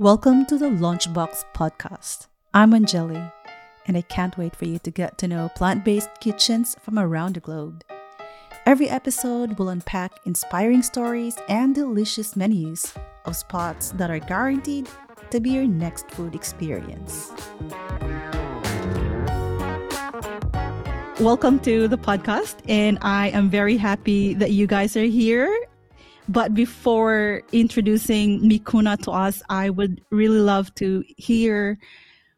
Welcome to the Lunchbox Podcast. I'm Anjelli, and I can't wait for you to get to know plant based kitchens from around the globe. Every episode will unpack inspiring stories and delicious menus of spots that are guaranteed to be your next food experience. Welcome to the podcast, and I am very happy that you guys are here but before introducing Mikuna to us, I would really love to hear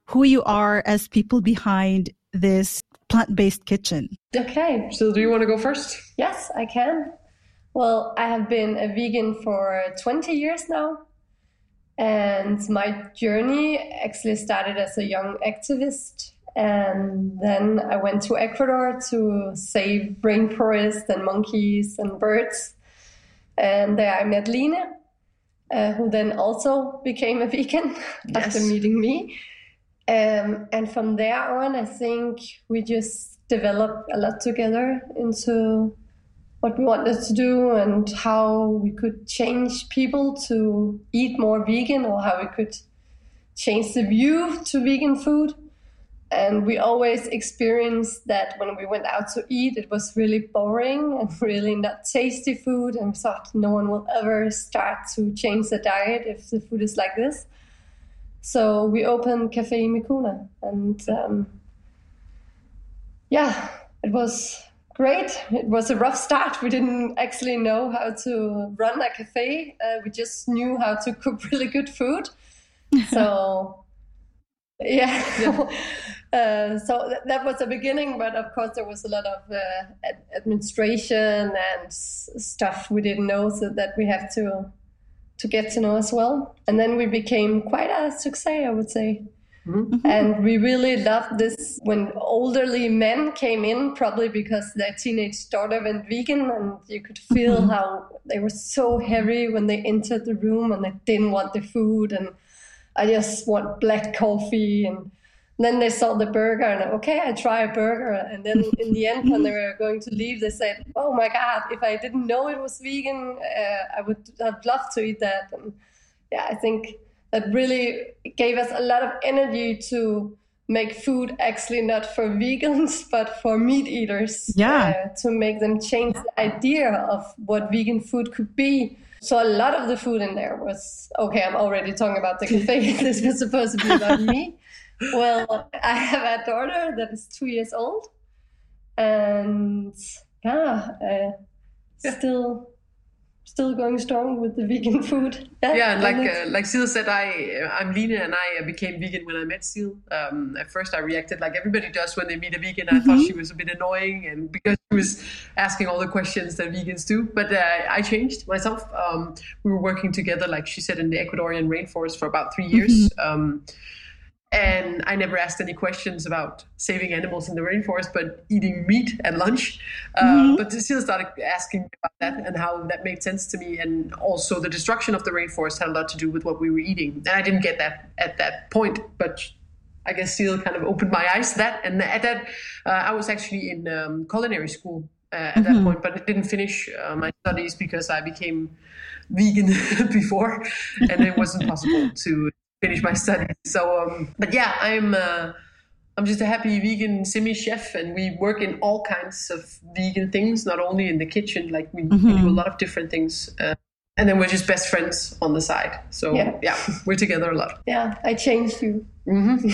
who you are as people behind this plant based kitchen. Okay. So, do you want to go first? Yes, I can. Well, I have been a vegan for 20 years now. And my journey actually started as a young activist. And then I went to Ecuador to save rainforests and monkeys and birds and there I met Line, uh, who then also became a vegan yes. after meeting me. Um, and from there on, I think we just developed a lot together into what we wanted to do and how we could change people to eat more vegan or how we could change the view to vegan food. And we always experienced that when we went out to eat, it was really boring and really not tasty food. And we thought no one will ever start to change the diet if the food is like this. So we opened Cafe Mikuna. And um, yeah, it was great. It was a rough start. We didn't actually know how to run a cafe, uh, we just knew how to cook really good food. So yeah. yeah. Uh, so th- that was the beginning, but of course there was a lot of uh, ad- administration and s- stuff we didn't know, so that we have to to get to know as well. And then we became quite a success, I would say. Mm-hmm. And we really loved this when elderly men came in, probably because their teenage daughter went vegan, and you could feel mm-hmm. how they were so heavy when they entered the room and they didn't want the food. And I just want black coffee and then they saw the burger and okay i try a burger. And then in the end when they were going to leave they said oh my god if i didn't know it was vegan uh, i would have loved to eat that. And yeah i think that really gave us a lot of energy to make food actually not for vegans but for meat eaters yeah. uh, to make them change the idea of what vegan food could be. So a lot of the food in there was okay i'm already talking about the cafe this was supposed to be about me well, I have a daughter that is two years old, and yeah, uh, yeah. still still going strong with the vegan food. Yeah, yeah like uh, like Seal said, I I'm Line and I became vegan when I met Seal. Um, at first, I reacted like everybody does when they meet a vegan. I mm-hmm. thought she was a bit annoying, and because she was asking all the questions that vegans do. But uh, I changed myself. Um, we were working together, like she said, in the Ecuadorian rainforest for about three years. Mm-hmm. Um, and I never asked any questions about saving animals in the rainforest, but eating meat at lunch. Uh, mm-hmm. but Cecilia started asking about that and how that made sense to me, and also the destruction of the rainforest had a lot to do with what we were eating. And I didn't get that at that point, but I guess Seal kind of opened my eyes to that. And at that, uh, I was actually in um, culinary school uh, at mm-hmm. that point, but I didn't finish uh, my studies because I became vegan before, and it wasn't possible to finish my studies. So, um, but yeah, I'm uh, I'm just a happy vegan semi chef, and we work in all kinds of vegan things, not only in the kitchen. Like we, mm-hmm. we do a lot of different things. Uh, and then we're just best friends on the side. So yeah, yeah we're together a lot. Yeah, I changed you. Mm-hmm.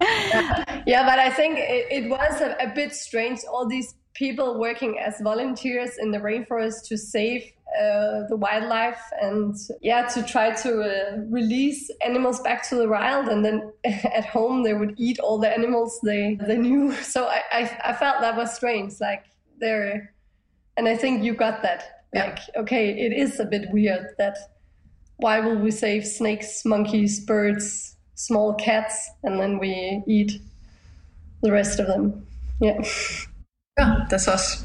yeah, but I think it, it was a, a bit strange. All these people working as volunteers in the rainforest to save uh, the wildlife and yeah to try to uh, release animals back to the wild. And then at home they would eat all the animals they they knew. So I, I, I felt that was strange like there and I think you got that. Yeah. like okay it is a bit weird that why will we save snakes monkeys birds small cats and then we eat the rest of them? Yeah. Yeah that's us.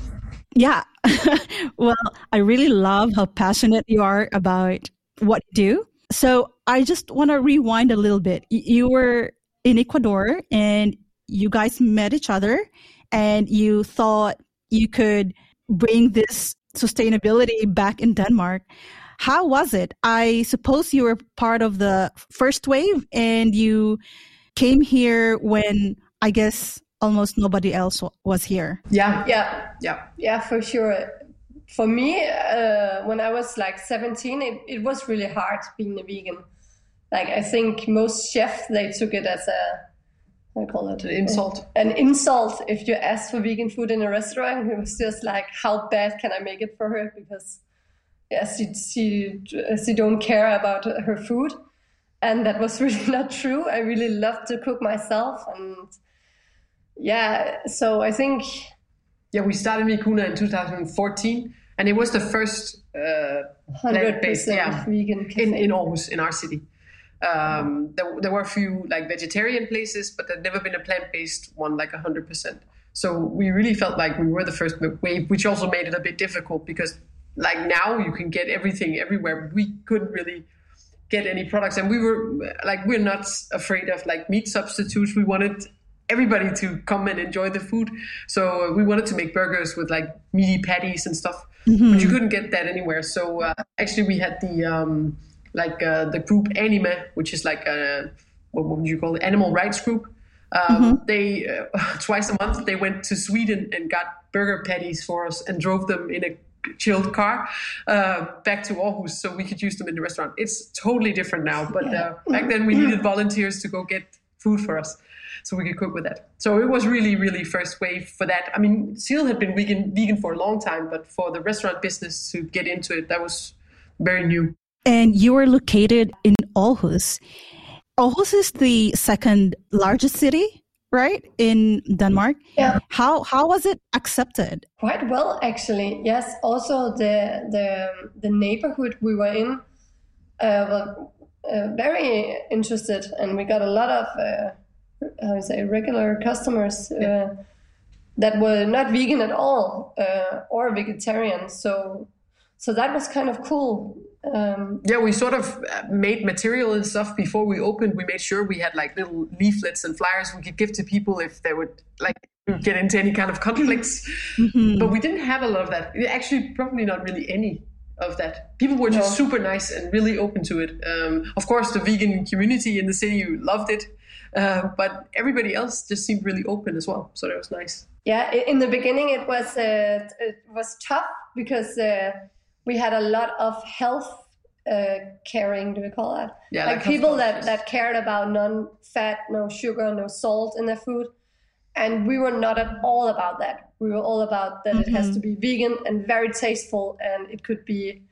Yeah. well, I really love how passionate you are about what you do. So I just want to rewind a little bit. You were in Ecuador and you guys met each other and you thought you could bring this sustainability back in Denmark. how was it? I suppose you were part of the first wave and you came here when I guess almost nobody else was here. Yeah. Yeah. Yeah. Yeah, for sure. For me, uh, when I was like 17, it, it was really hard being a vegan. Like, I think most chefs, they took it as a, I call it? An insult. An insult if you ask for vegan food in a restaurant. It was just like, how bad can I make it for her? Because yeah, she, she, she don't care about her food. And that was really not true. I really loved to cook myself. And yeah, so I think. Yeah, we started Mikuna in 2014, and it was the first uh, 100% yeah, vegan cafe. in, in Aarhus, in our city. Um, there, there were a few like vegetarian places, but there'd never been a plant-based one like 100%. So we really felt like we were the first wave, which also made it a bit difficult because like now you can get everything everywhere. We couldn't really get any products, and we were like we're not afraid of like meat substitutes. We wanted everybody to come and enjoy the food, so we wanted to make burgers with like meaty patties and stuff, mm-hmm. but you couldn't get that anywhere. So uh, actually, we had the um, like uh, the group Anima, which is like a what would you call it, animal rights group. Um, mm-hmm. They uh, twice a month they went to Sweden and got burger patties for us and drove them in a chilled car uh, back to Aarhus so we could use them in the restaurant. It's totally different now, but uh, back then we needed volunteers to go get food for us so we could cook with that. So it was really, really first wave for that. I mean, Seal had been vegan, vegan for a long time, but for the restaurant business to get into it, that was very new. And you are located in Aarhus. Aarhus is the second largest city right in denmark yeah how how was it accepted quite well actually yes also the the the neighborhood we were in uh, were uh, very interested and we got a lot of uh, how you say regular customers uh, that were not vegan at all uh, or vegetarian so so that was kind of cool um, yeah, we sort of uh, made material and stuff before we opened. We made sure we had like little leaflets and flyers we could give to people if they would like get into any kind of conflicts. Mm-hmm. But we didn't have a lot of that. Actually, probably not really any of that. People were just no. super nice and really open to it. Um, of course, the vegan community in the city loved it, uh, but everybody else just seemed really open as well. So that was nice. Yeah, in the beginning it was uh, it was tough because uh, we had a lot of health uh, caring, do we call that? Yeah, like people that, that cared about non fat, no sugar, no salt in their food. And we were not at all about that. We were all about that mm-hmm. it has to be vegan and very tasteful, and it could be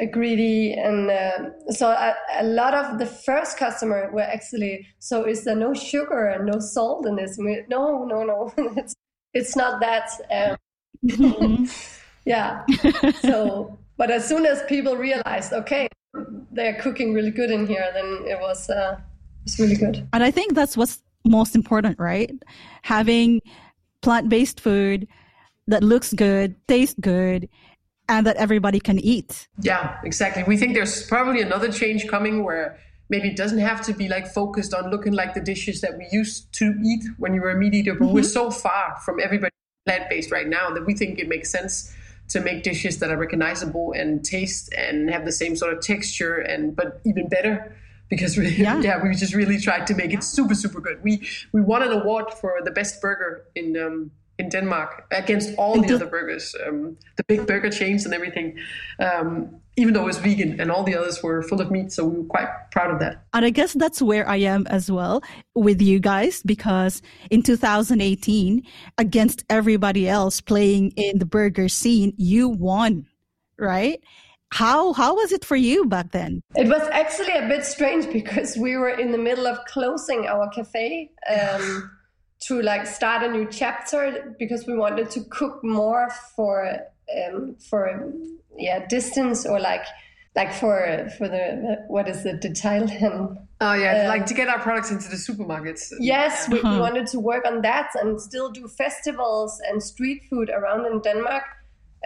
uh, greedy. And uh, so a, a, lot of the first customer were actually, so is there no sugar and no salt in this? We, no, no, no. it's, it's not that. Um, mm-hmm. yeah. so, but as soon as people realized, okay, they're cooking really good in here, then it was uh, it's really good. And I think that's what's most important, right? Having plant-based food that looks good, tastes good, and that everybody can eat. Yeah, exactly. We think there's probably another change coming where maybe it doesn't have to be like focused on looking like the dishes that we used to eat when you were a meat eater, but mm-hmm. we're so far from everybody plant based right now that we think it makes sense to make dishes that are recognizable and taste and have the same sort of texture and but even better because we yeah. yeah we just really tried to make it super super good. We we won an award for the best burger in um, in Denmark against all the other burgers, um, the big burger chains and everything. Um, even though it was vegan and all the others were full of meat, so we were quite proud of that. And I guess that's where I am as well with you guys because in 2018, against everybody else playing in the burger scene, you won, right? How how was it for you back then? It was actually a bit strange because we were in the middle of closing our cafe. Um, to like start a new chapter because we wanted to cook more for um, for yeah distance or like like for for the what is it the detail oh yeah um, like to get our products into the supermarkets yes we, we uh-huh. wanted to work on that and still do festivals and street food around in denmark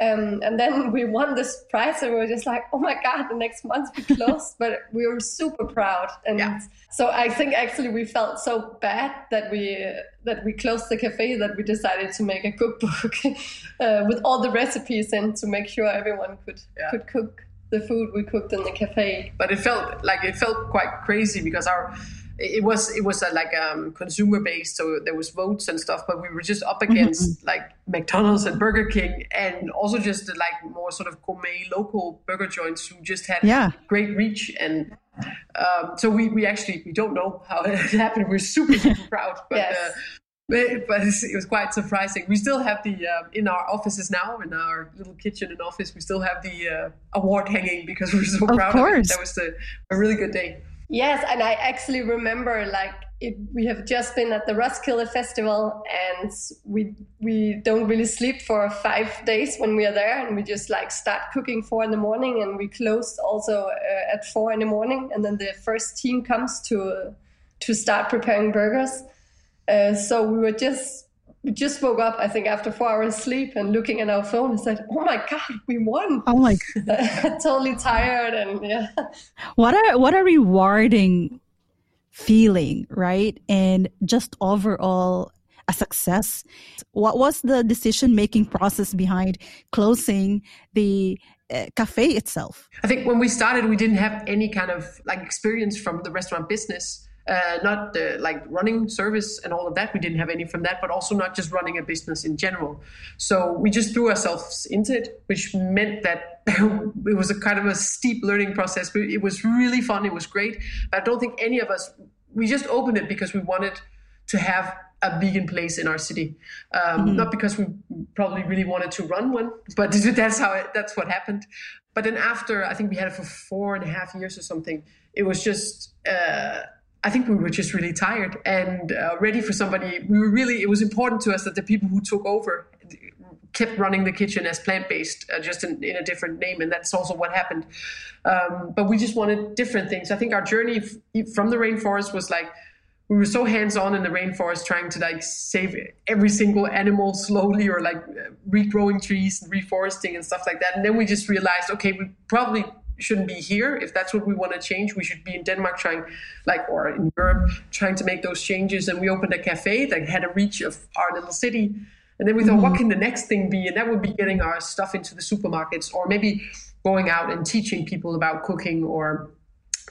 um, and then we won this prize, and we were just like, "Oh my god!" The next month we closed, but we were super proud. And yeah. so I think actually we felt so bad that we that we closed the cafe that we decided to make a cookbook uh, with all the recipes and to make sure everyone could yeah. could cook. the food we cooked in the cafe. But it felt like it felt quite crazy because our it was it was a, like um, consumer based, so there was votes and stuff. But we were just up against mm-hmm. like McDonald's and Burger King, and also just like more sort of gourmet local burger joints who just had yeah. great reach. And um, so we we actually we don't know how it happened. We're super super proud, but. yes. Uh, but it was quite surprising. We still have the uh, in our offices now, in our little kitchen and office, we still have the uh, award hanging because we're so of proud course. of it. That was a, a really good day. Yes, and I actually remember like it, we have just been at the Roskilde Festival, and we we don't really sleep for five days when we are there, and we just like start cooking four in the morning, and we close also uh, at four in the morning, and then the first team comes to uh, to start preparing burgers. Uh, so we were just we just woke up, I think, after four hours sleep and looking at our phone and said, "Oh my god, we won!" Oh my, totally tired and yeah. What a what a rewarding feeling, right? And just overall a success. What was the decision making process behind closing the uh, cafe itself? I think when we started, we didn't have any kind of like experience from the restaurant business uh, not uh, like running service and all of that. We didn't have any from that, but also not just running a business in general. So we just threw ourselves into it, which meant that it was a kind of a steep learning process. But it was really fun. It was great. But I don't think any of us, we just opened it because we wanted to have a vegan place in our city. Um, mm-hmm. Not because we probably really wanted to run one, but that's how it, that's what happened. But then after, I think we had it for four and a half years or something. It was just. Uh, I think we were just really tired and uh, ready for somebody. We were really, it was important to us that the people who took over kept running the kitchen as plant based, uh, just in, in, a different name. And that's also what happened. Um, but we just wanted different things. I think our journey f- from the rainforest was like, we were so hands on in the rainforest trying to like save every single animal slowly or like uh, regrowing trees and reforesting and stuff like that. And then we just realized, okay, we probably shouldn't be here. If that's what we want to change, we should be in Denmark trying, like, or in Europe, trying to make those changes. And we opened a cafe that had a reach of our little city. And then we thought, mm-hmm. what can the next thing be? And that would be getting our stuff into the supermarkets, or maybe going out and teaching people about cooking, or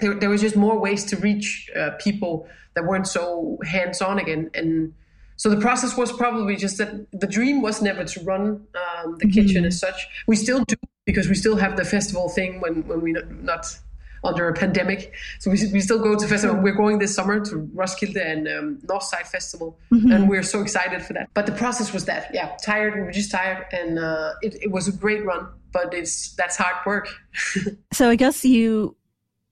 there, there was just more ways to reach uh, people that weren't so hands on again. And so the process was probably just that the dream was never to run um, the mm-hmm. kitchen as such. We still do because we still have the festival thing when when we not, not under a pandemic. So we, we still go to festival. We're going this summer to Roskilde and um, Northside Festival, mm-hmm. and we're so excited for that. But the process was that, yeah, tired. We were just tired, and uh, it, it was a great run. But it's that's hard work. so I guess you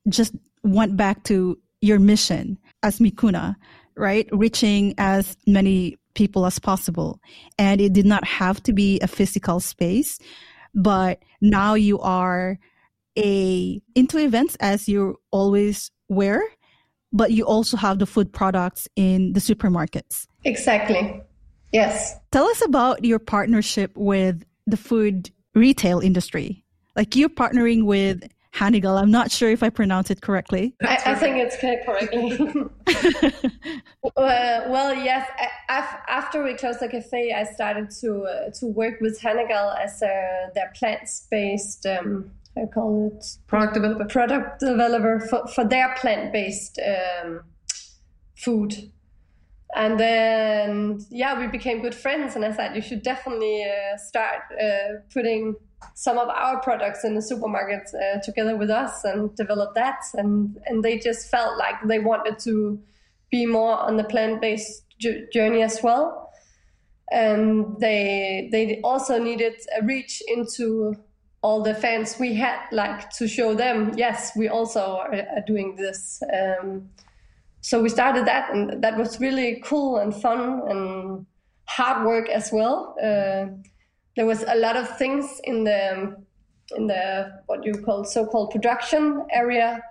just went back to your mission as Mikuna, right? Reaching as many people as possible, and it did not have to be a physical space but now you are a into events as you always were but you also have the food products in the supermarkets. Exactly. Yes. Tell us about your partnership with the food retail industry. Like you're partnering with Hanegal. I'm not sure if I pronounce it correctly. I, I think it's correctly. uh, well, yes. after we closed the cafe, I started to uh, to work with Hanegal as uh, their plants based. Um, I call it product developer. Product developer for, for their plant based um, food. And then, yeah, we became good friends. And I said, you should definitely uh, start uh, putting some of our products in the supermarkets uh, together with us and develop that. And, and they just felt like they wanted to be more on the plant based journey as well. And they, they also needed a reach into all the fans we had, like to show them, yes, we also are, are doing this. Um, so we started that, and that was really cool and fun and hard work as well. Uh, there was a lot of things in the in the what you call so-called production area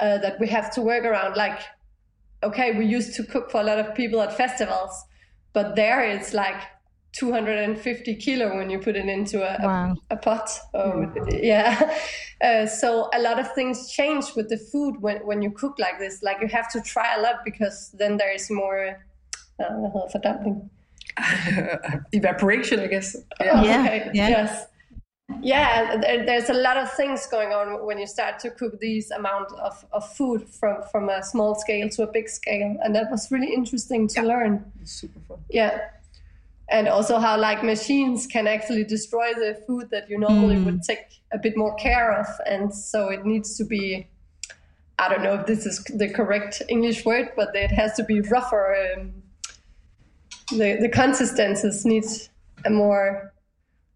uh, that we have to work around. Like, okay, we used to cook for a lot of people at festivals, but there it's like 250 kilo when you put it into a, wow. a, a, pot. Um, yeah. Uh, so a lot of things change with the food when, when you cook like this. Like you have to try a lot because then there is more uh, Evaporation, I guess. Yeah. yeah. Okay. yeah. Yes. yeah there, there's a lot of things going on when you start to cook these amount of, of food from from a small scale to a big scale and that was really interesting to Yeah. learn super fun. yeah and also how like machines can actually destroy the food that you normally would take a bit more care of and so it needs to be i don't know if this is the correct english word but it has to be rougher um, the the consistencies needs a more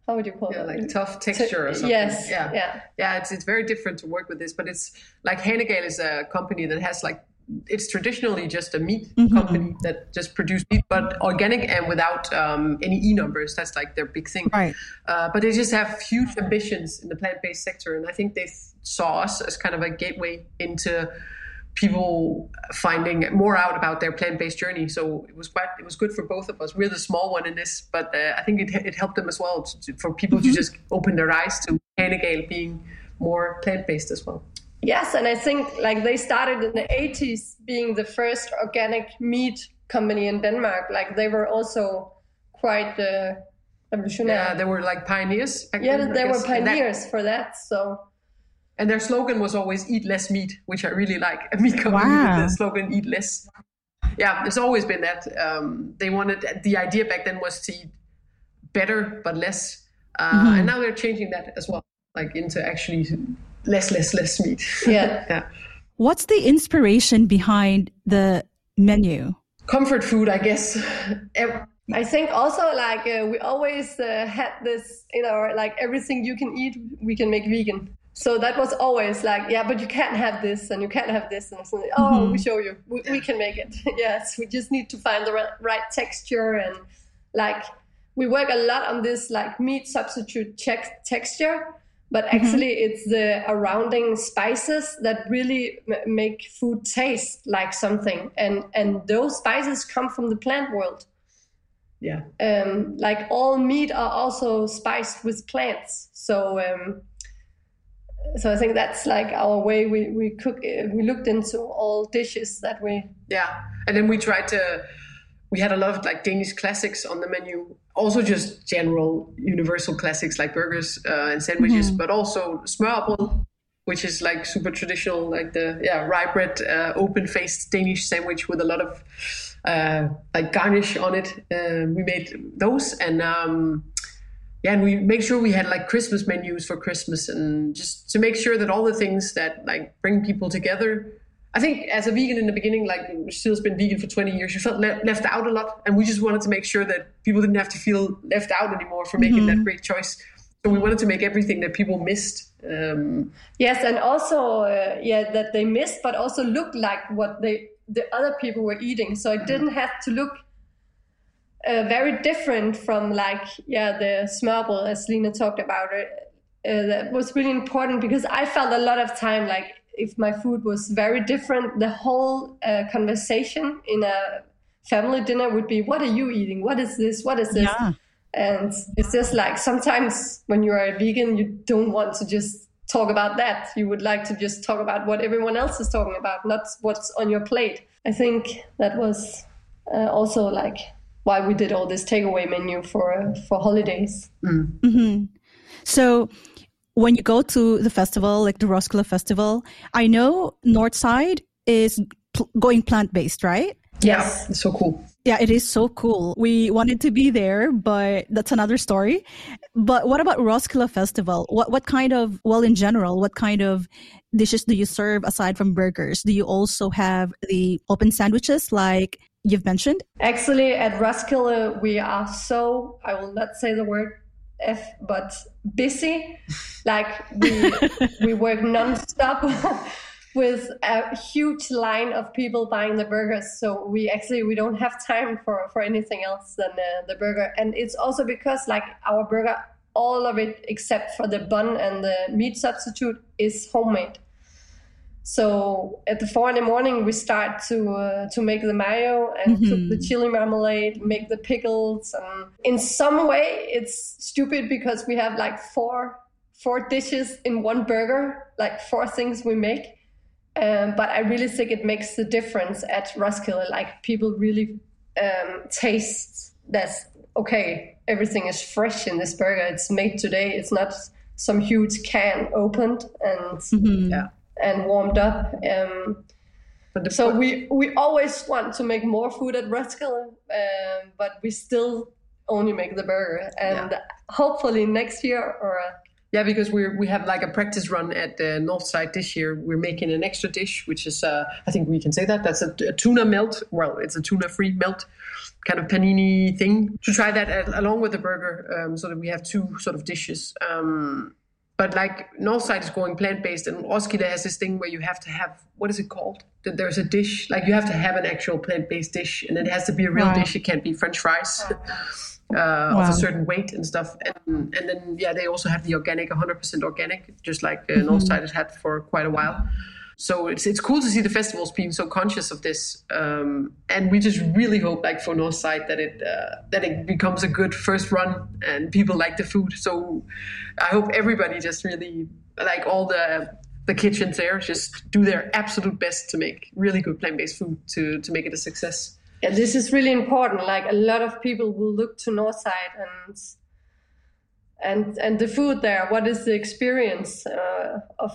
how would you call Yeah, it like tough texture or something. yes Yeah. yeah yeah it's, it's very different to work with this but it's like Hanegal is a company that has like it's traditionally just a meat company that just produce meat but organic and without um, any e numbers that's like their big thing Right. uh, but they just have huge ambitions in the plant-based sector and i think they saw us as kind of a gateway into people finding more out about their plant-based journey so it was quite it was good for both of us we're the small one in this but uh, i think it, it helped them as well to, to- for people to just open their eyes to Hanegal being more plant-based as well Yes, and I think like they started in the 80s being the first organic meat company in Denmark. Like they were also quite uh, revolutionary. yeah they were like pioneers Yeah, they were. And that- pioneers for that. So and their slogan was always eat less meat which i really like. A meat company Wow. with the slogan eat less. Yeah it's always been that. Um, they wanted the idea back then was to eat better but less. Uh, and now they're changing that as well like into actually less less less meat. Yeah, yeah. What's the inspiration behind the menu? comfort food i guess. I think also like uh, we always uh, had this in our like everything you can eat we can make vegan. So that was always like yeah, but you can't have this and you can't have this and something. Oh, we show you, we, we can make it. yes, we just need to find the right, right texture and like we work a lot on this like meat substitute check texture. But actually, it's the surrounding spices that really m- make food taste like something, and and those spices come from the plant world yeah um, like all meat are also spiced with plants. So um, so I think that's like our way we we cook. We looked into all dishes that we Yeah, and then we tried to. We had a lot of like Danish classics on the menu, also just general universal classics like burgers uh, and sandwiches, but also smørrebrød, which is like super traditional, like the yeah rye bread, uh, open-faced Danish sandwich with a lot of uh, like garnish on it. Uh, we made those, and um, yeah, and we make sure we had like Christmas menus for Christmas, and just to make sure that all the things that like bring people together. I think as a vegan in the beginning, like still has been vegan for 20 years, you felt le- left out a lot, and we just wanted to make sure that people didn't have to feel left out anymore for making that great choice. So we wanted to make everything that people missed. Um, yes, and also uh, yeah that they missed, but also looked like what they the other people were eating. So it didn't have to look. Uh, very different from like yeah the smørrebrød as Line talked about it. Uh, that was really important because I felt a lot of time like if my food was very different, the whole uh, conversation in a family dinner would be, "What are you eating? What is this? What is this?" Yeah. And it's just like sometimes when you are a vegan, you don't want to just talk about that. You would like to just talk about what everyone else is talking about, not what's on your plate. I think that was uh, also like why we did all this takeaway menu for uh, for holidays. So when you go to the festival, like the Roskilde Festival, I know Northside is pl- going plant based, right? Yes. it's so cool. Yeah, it is so cool. We wanted to be there, but that's another story. But what about Roskilde Festival? What what kind of well in general, what kind of dishes do you serve aside from burgers? Do you also have the open sandwiches like you've mentioned? Actually, at Roskilde, we are so, I will not say the word F, but busy. Like we, we work nonstop with a huge line of people buying the burgers. So we actually, we don't have time for, for anything else than uh, the burger. And it's also because like our burger, all of it except for the bun and the meat substitute is homemade. So at the four in the morning, we start to uh, to make the mayo and cook the chili marmalade, make the pickles. And in some way, it's stupid because we have like four four dishes in one burger, like four things we make. Um, but I really think it makes the difference at Roskilde. Like people really um, taste that okay, everything is fresh in this burger. It's made today. It's not some huge can opened and mm-hmm. yeah. And warmed up. Um, so we we always want to make more food at Roskilde, um, but we still only make the burger, and yeah. hopefully next year or. yeah, because we we have like a practice run at the Northside this year. We're making an extra dish, which is uh, I think we can say that that's a, a tuna melt. Well, it's a tuna free melt kind of panini thing to try that at, along with the burger, um, so that we have two sort of dishes. Um, but like Northside is going plant based, and Roskilde has this thing where you have to have what is it called? That there's a dish like you have to have an actual plant based dish, and it has to be a real wow. dish. It can't be French fries. Uh, wow. of a certain weight and stuff. And, and then, yeah, they also have the organic, 100% organic, just like uh, mm-hmm. Northside has had for quite a while so it's it's cool to see the festivals being so conscious of this, um, and we just really hope, like for Northside, that it uh, that it becomes a good first run and people like the food. So I hope everybody just really like all the the kitchens there just do their absolute best to make really good plant based food to to make it a success. Yeah, this is really important. Like a lot of people will look to Northside and and and the food there. What is the experience uh, of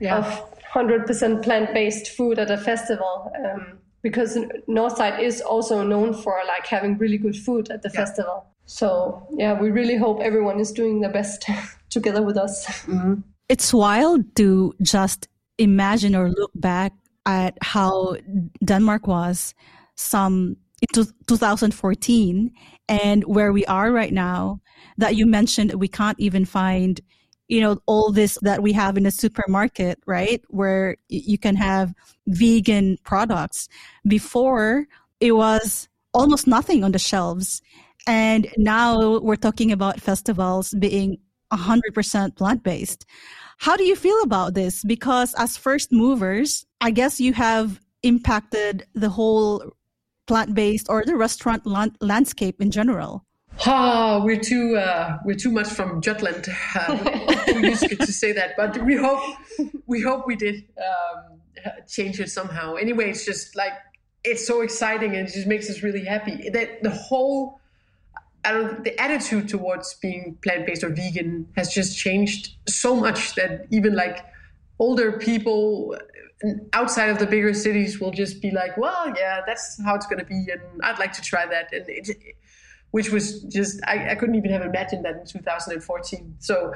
yeah. of 100% plant-based food at a festival um, because Northside is also known for like having really good food at the yeah. festival. So yeah, we really hope everyone is doing their best together with us. Mm-hmm. It's wild to just imagine or look back at how Denmark was some in 2014 and where we are right now that you mentioned we can't even find you know all this that we have in a supermarket right? Where you can have vegan products. Before it was almost nothing on the shelves. And now we're talking about festivals being 100% plant-based. How do you feel about this? Because as first movers i guess you have impacted the whole plant-based or the restaurant landscape in general Oh, we're too uh, we're too much from Jutland. Uh, used to say that, but we hope we hope we did um, change it somehow. Anyway, it's just like it's so exciting and it just makes us really happy. That the whole I don't the attitude towards being plant based or vegan has just changed so much that even like older people outside of the bigger cities will just be like, well, yeah, that's how it's going to be, and I'd like to try that, and it, which was just I, I, couldn't even have imagined that in 2014. So,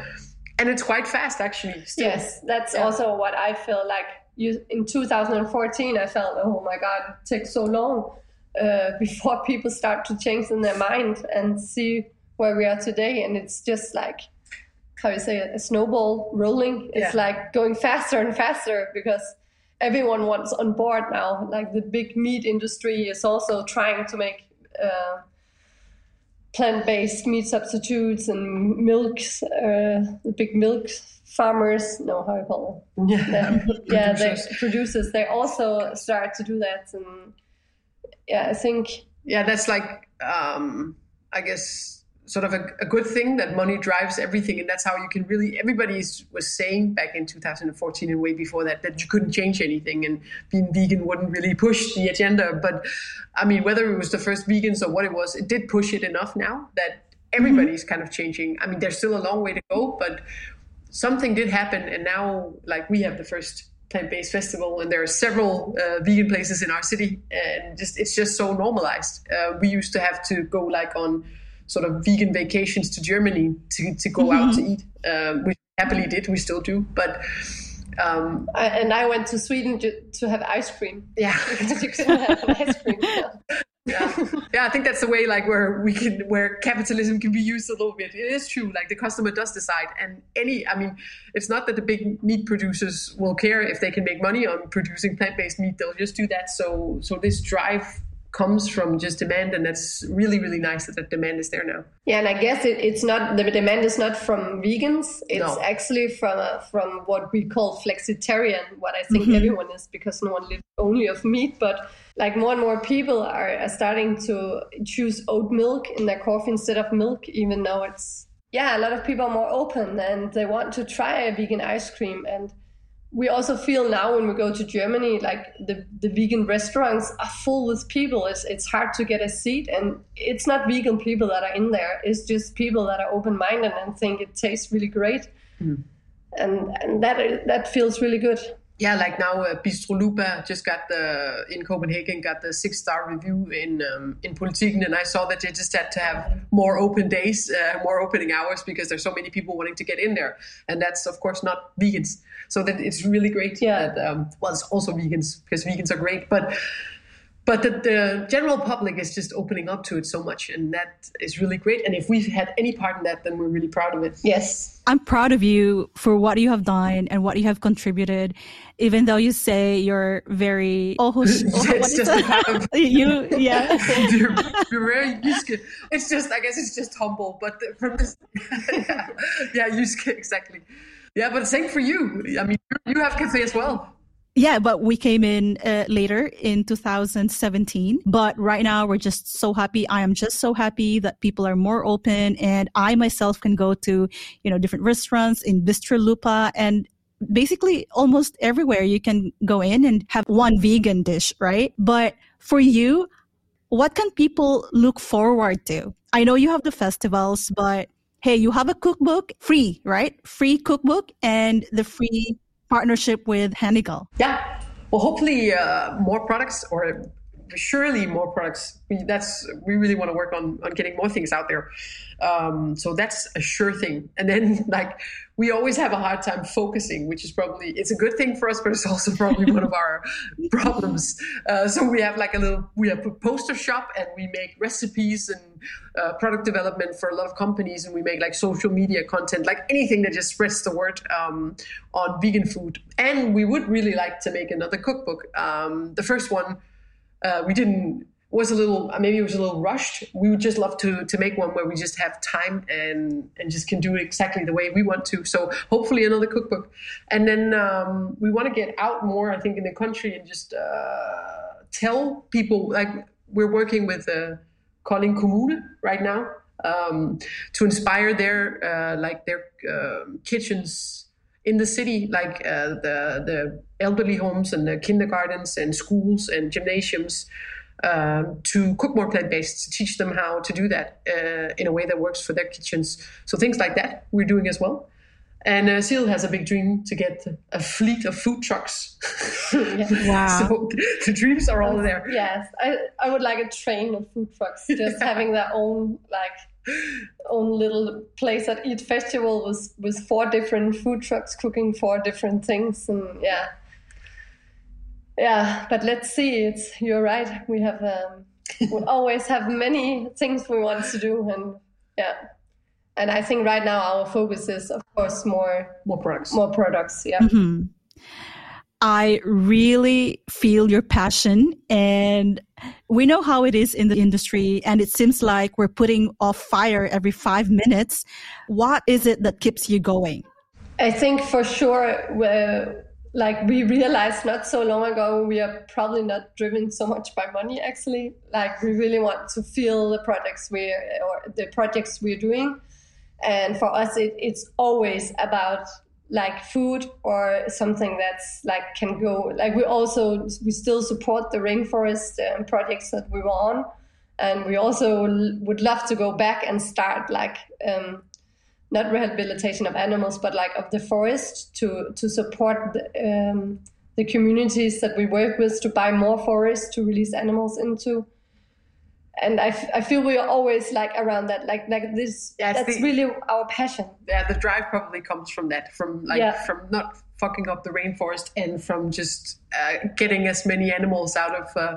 and it's quite fast actually. Still. Yes, that's yeah. also what I feel like. You in 2014, I felt oh my god, it takes so long uh, before people start to change in their mind and see where we are today, and it's just like how you say it, a snowball rolling. It's yeah. like going faster and faster because everyone wants on board now. Like the big meat industry is also trying to make. Uh, plant-based meat substitutes and milks, uh, the big milk farmers, no, how you call them? Yeah, yeah, they producers. They also start to do that, and yeah, I think yeah, that's like um, I guess sort of a, a, good thing that money drives everything and that's how you can really everybody was saying back in 2014 and way before that that you couldn't change anything and being vegan wouldn't really push the agenda. But i mean whether it was the first vegans or what it was it did push it enough now that everybody's mm-hmm. kind of changing. I mean there's still a long way to go but something did happen and now like we have the first plant-based festival and there are several uh, vegan places in our city and just it's just so normalized. Uh, we used to have to go like on sort of vegan vacations to Germany to, to go mm-hmm. out to eat, um, which happily did. We still do, but. Um, I, and I went to Sweden to, to have ice cream. Yeah, because you couldn't have ice cream. Yeah. yeah. yeah, I think that's the way like where we can where capitalism can be used a little bit. It is true, like the customer does decide, and any I mean, it's not that the big meat producers will care if they can make money on producing plant based meat; they'll just do that. So so this drive comes from just demand and that's really really nice that that demand is there now yeah and i guess it, it's not the demand is not from vegans it's no. actually from uh, from what we call flexitarian what i think mm-hmm. everyone is because no one lives only of meat but like more and more people are, are starting to choose oat milk in their coffee instead of milk even though it's yeah a lot of people are more open and they want to try a vegan ice cream and we also feel now when we go to Germany, like the, the vegan restaurants are full with people. It's it's hard to get a seat, and it's not vegan people that are in there. It's just people that are open minded and think it tastes really great, mm. and and that that feels really good yeah, like now uh, Bistro Lupa just got the in Copenhagen got the six star review in um, in Politiken, and I saw that they just had to have more open days, uh, more opening hours because there's so many people wanting to get in there, and that's of course not vegans. So that it's really great. Yeah. That, um, well, it's also vegans because vegans are great, but but the, the, general public is just opening up to it so much and that is really great. And if we've had any part in that then we're really proud of it. Yes. I'm proud of you for what you have done and what you have contributed even though you say you're very oh, oh it's just kind you yeah. You're, you're, very it's just i guess it's just humble but from this yeah, yeah exactly. Yeah but same for you. I mean you have cafe as well yeah, but we came in uh, later in 2017. But right now, we're just so happy. I am just so happy that people are more open, and I myself can go to, you know, different restaurants in Bistro Lupa and basically almost everywhere you can go in and have one vegan dish, right? But for you, what can people look forward to? I know you have the festivals, but hey, you have a cookbook free, right? Free cookbook and the free partnership with Hanegal. Yeah. Well, hopefully uh, more products or surely more products. We, that's we really want to work on on getting more things out there. Um, so that's a sure thing. And then like we always have a hard time focusing, which is probably it's a good thing for us, but it's also probably one of our problems. Uh, so we have like a little we have a poster shop and we make recipes and uh, product development for a lot of companies, and we make like social media content, like anything that just spreads the word um, on vegan food. And we would really like to make another cookbook. Um, the first one uh, we didn't was a little maybe it was a little rushed. We would just love to to make one where we just have time and and just can do it exactly the way we want to. So hopefully another cookbook. And then um, we want to get out more i think in the country and just uh, tell people like we're working with uh, Kolding Kommune right now um, to inspire their uh, like their uh, kitchens in the city, like uh, the the elderly homes and the kindergartens and schools and gymnasiums, um, to cook more plant based, to teach them how to do that uh, in a way that works for their kitchens. So things like that we're doing as well. And uh, Seal has a big dream to get a fleet of food trucks. Wow. so the dreams are all there. Yes. I, I would like a train of food trucks, just having their own like own little place at each festival with with four different food trucks cooking four different things and yeah. Yeah but let's see it's you're right we have um, we always have many things we want to do and yeah. And i think right now our focus is of course more more products. more products yeah. Mm-hmm. I really feel your passion and we know how it is in the industry and it seems like we're putting off fire every five minutes. What is it that keeps you going? I think for sure, like we realized not so long ago, we are probably not driven so much by money actually. Like we really want to feel the projects we or the projects we're doing. And for us, it, it's always about like food or something that's like can go like we also we still support the rainforest um, projects that we were on. And we also would love to go back and start like um, not rehabilitation of animals but like of the forest to to support the, um, the communities that we work with to buy more forests to release animals into and I, f- I feel we are always like around that like like this yeah, that's the, really our passion. Yeah the drive probably comes from that from like yeah. from not fucking up the rainforest and from just uh, getting as many animals out of uh,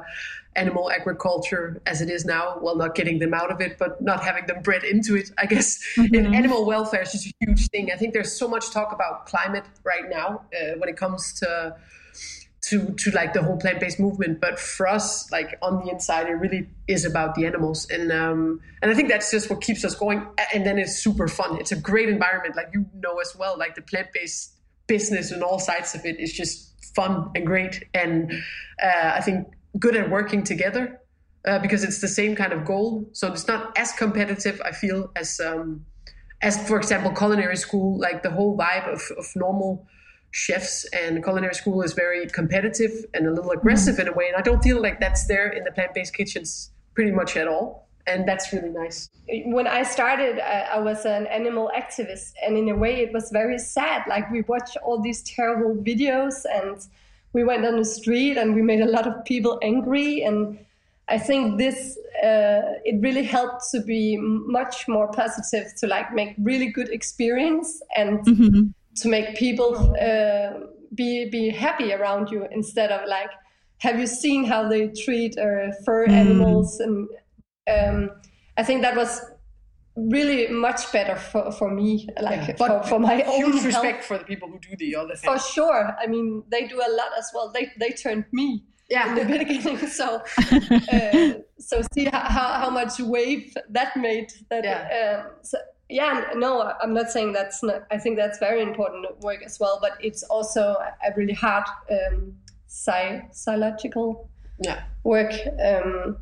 animal agriculture as it is now. Well not getting them out of it but not having them bred into it i guess. Mm-hmm. animal welfare is just a huge thing. I think there's so much talk about climate right now uh, when it comes to to to like the whole plant based movement. But for us, like on the inside, it really is about the animals, and um, and I think that's just what keeps us going. And then it's super fun. It's a great environment, like you know as well. Like the plant based business and all sides of it is just fun and great, and uh, I think good at working together. Uh, because it's the same kind of goal, so it's not as competitive. I feel as um, as for example culinary school, like the whole vibe of, of normal chefs and culinary school is very competitive and a little aggressive mm-hmm. in a way. And I don't feel like that's there in the plant based kitchens pretty much at all. And that's really nice. When I started, I, I was an animal activist, and in a way, it was very sad. Like, we watched all these terrible videos, and we went on the street, and we made a lot of people angry. And I think this uh, it really helped to be much more positive to like make really good experience and mm-hmm. To make people uh, be be happy around you instead of like have you seen how they treat uh, fur mm. animals and um, I think that was really much better for, for me like yeah, for, for my own huge respect for the people who do the other thing. for sure i mean they do a lot as well they they turned me yeah. in the beginning. So, uh, so see how, how much wave that made. That yeah. Um, so, yeah, no, I'm not saying that's not. I think that's very important work as well, but it's also a really hard um, psychological yeah. work. Um,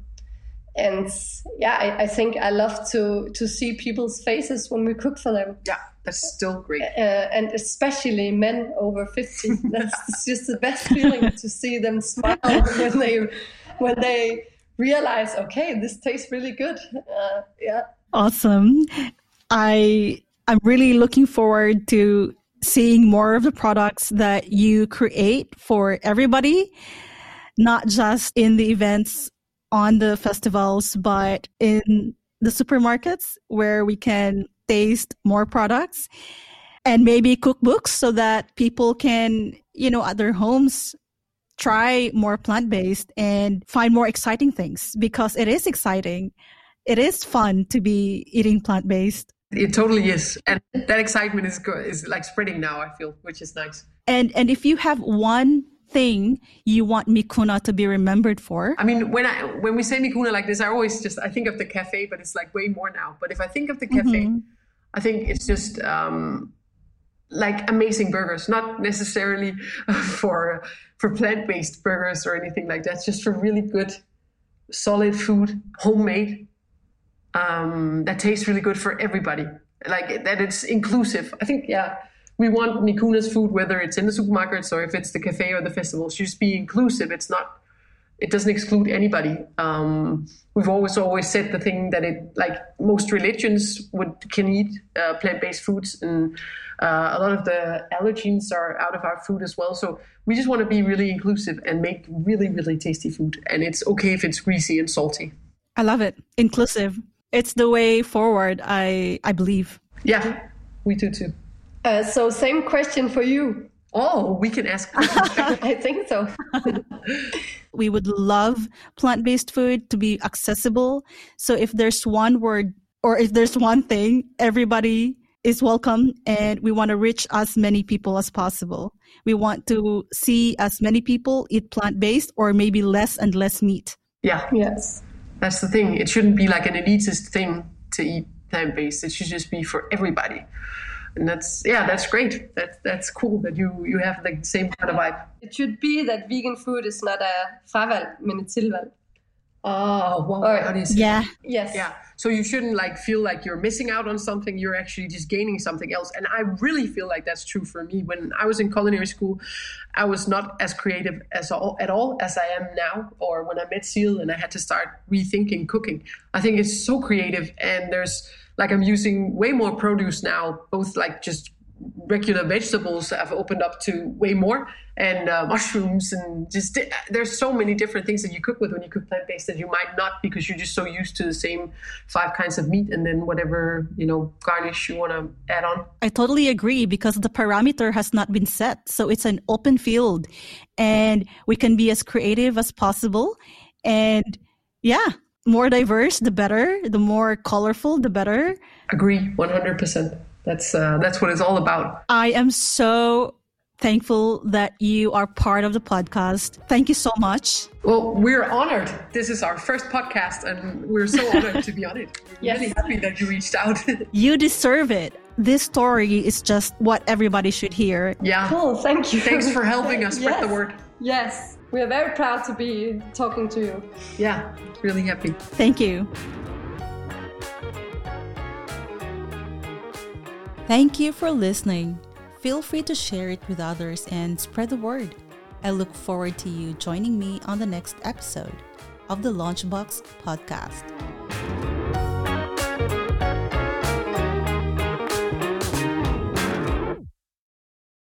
and yeah, I, I, think I love to to see people's faces when we cook for them. Yeah, that's still great. Uh, and especially men over fifty. That's just the best feeling to see them smile when they when they realize, okay, this tastes really good. Uh, yeah. Awesome. I I'm really looking forward to seeing more of the products that you create for everybody, not just in the events on the festivals, but in the supermarkets where we can taste more products and maybe cookbooks so that people can, you know, at their homes try more plant based and find more exciting things because it is exciting. It is fun to be eating plant based. It totally is, and that excitement is is like spreading now. I feel, which is nice. And and if you have one thing you want Mikuna to be remembered for? I mean, when I when we say Mikuna like this, I always just I think of the cafe, but it's like way more now. But if I think of the cafe, mm-hmm. I think it's just um, like amazing burgers, not necessarily for for plant based burgers or anything like that. Just for really good, solid food, homemade, um, that tastes really good for everybody. Like that, it's inclusive. I think, yeah we want Mikuna's food, whether it's in the supermarkets or if it's the cafe or the festival, should just be inclusive. It's not, it doesn't exclude anybody. Um, we've always always said the thing that it like most religions would can eat uh, plant based foods, and uh, a lot of the allergens are out of our food as well. So we just want to be really inclusive and make really really tasty food, and it's okay if it's greasy and salty. I love it. Inclusive. It's the way forward. I I believe. Yeah, we do too. Uh, so same question for you. Oh, we can ask. I think so. we would love plant-based food to be accessible. So if there's one word or if there's one thing, everybody is welcome and we want to reach as many people as possible. We want to see as many people eat plant-based or maybe less and less meat. Yeah. Yes. That's the thing. It shouldn't be like an elitist thing to eat plant-based. It should just be for everybody and that's yeah that's great that's that's cool that you you have the same kind of vibe it should be that vegan food is not a fravalg men et tilvalg Oh, wow. Or, yeah. Yes. Yeah. So you shouldn't like feel like you're missing out on something. You're actually just gaining something else. And I really feel like that's true for me. When I was in culinary school, I was not as creative as all, at all as I am now. Or when I met Seal and I had to start rethinking cooking. I think it's so creative and there's like I'm using way more produce now, both like just regular vegetables I've opened up to way more and uh, mushrooms and just di- there's so many different things that you cook with when you cook plant-based that you might not because you're just so used to the same five kinds of meat and then whatever you know garnish you want to add on i totally agree because the parameter has not been set so it's an open field and we can be as creative as possible and yeah more diverse, the better. The more colorful, the better. Agree, one hundred percent. That's uh, that's what it's all about. I am so thankful that you are part of the podcast. Thank you so much. Well, we're honored. This is our first podcast, and we're so honored to be on it. We're yes. really happy that you reached out. you deserve it. This story is just what everybody should hear. Yeah. Cool. Thank you. Thanks for helping us spread yes. the word. Yes. We are very proud to be talking to you. Yeah, really happy. Thank you. Thank you for listening. Feel free to share it with others and spread the word. I look forward to you joining me on the next episode of the Launchbox podcast.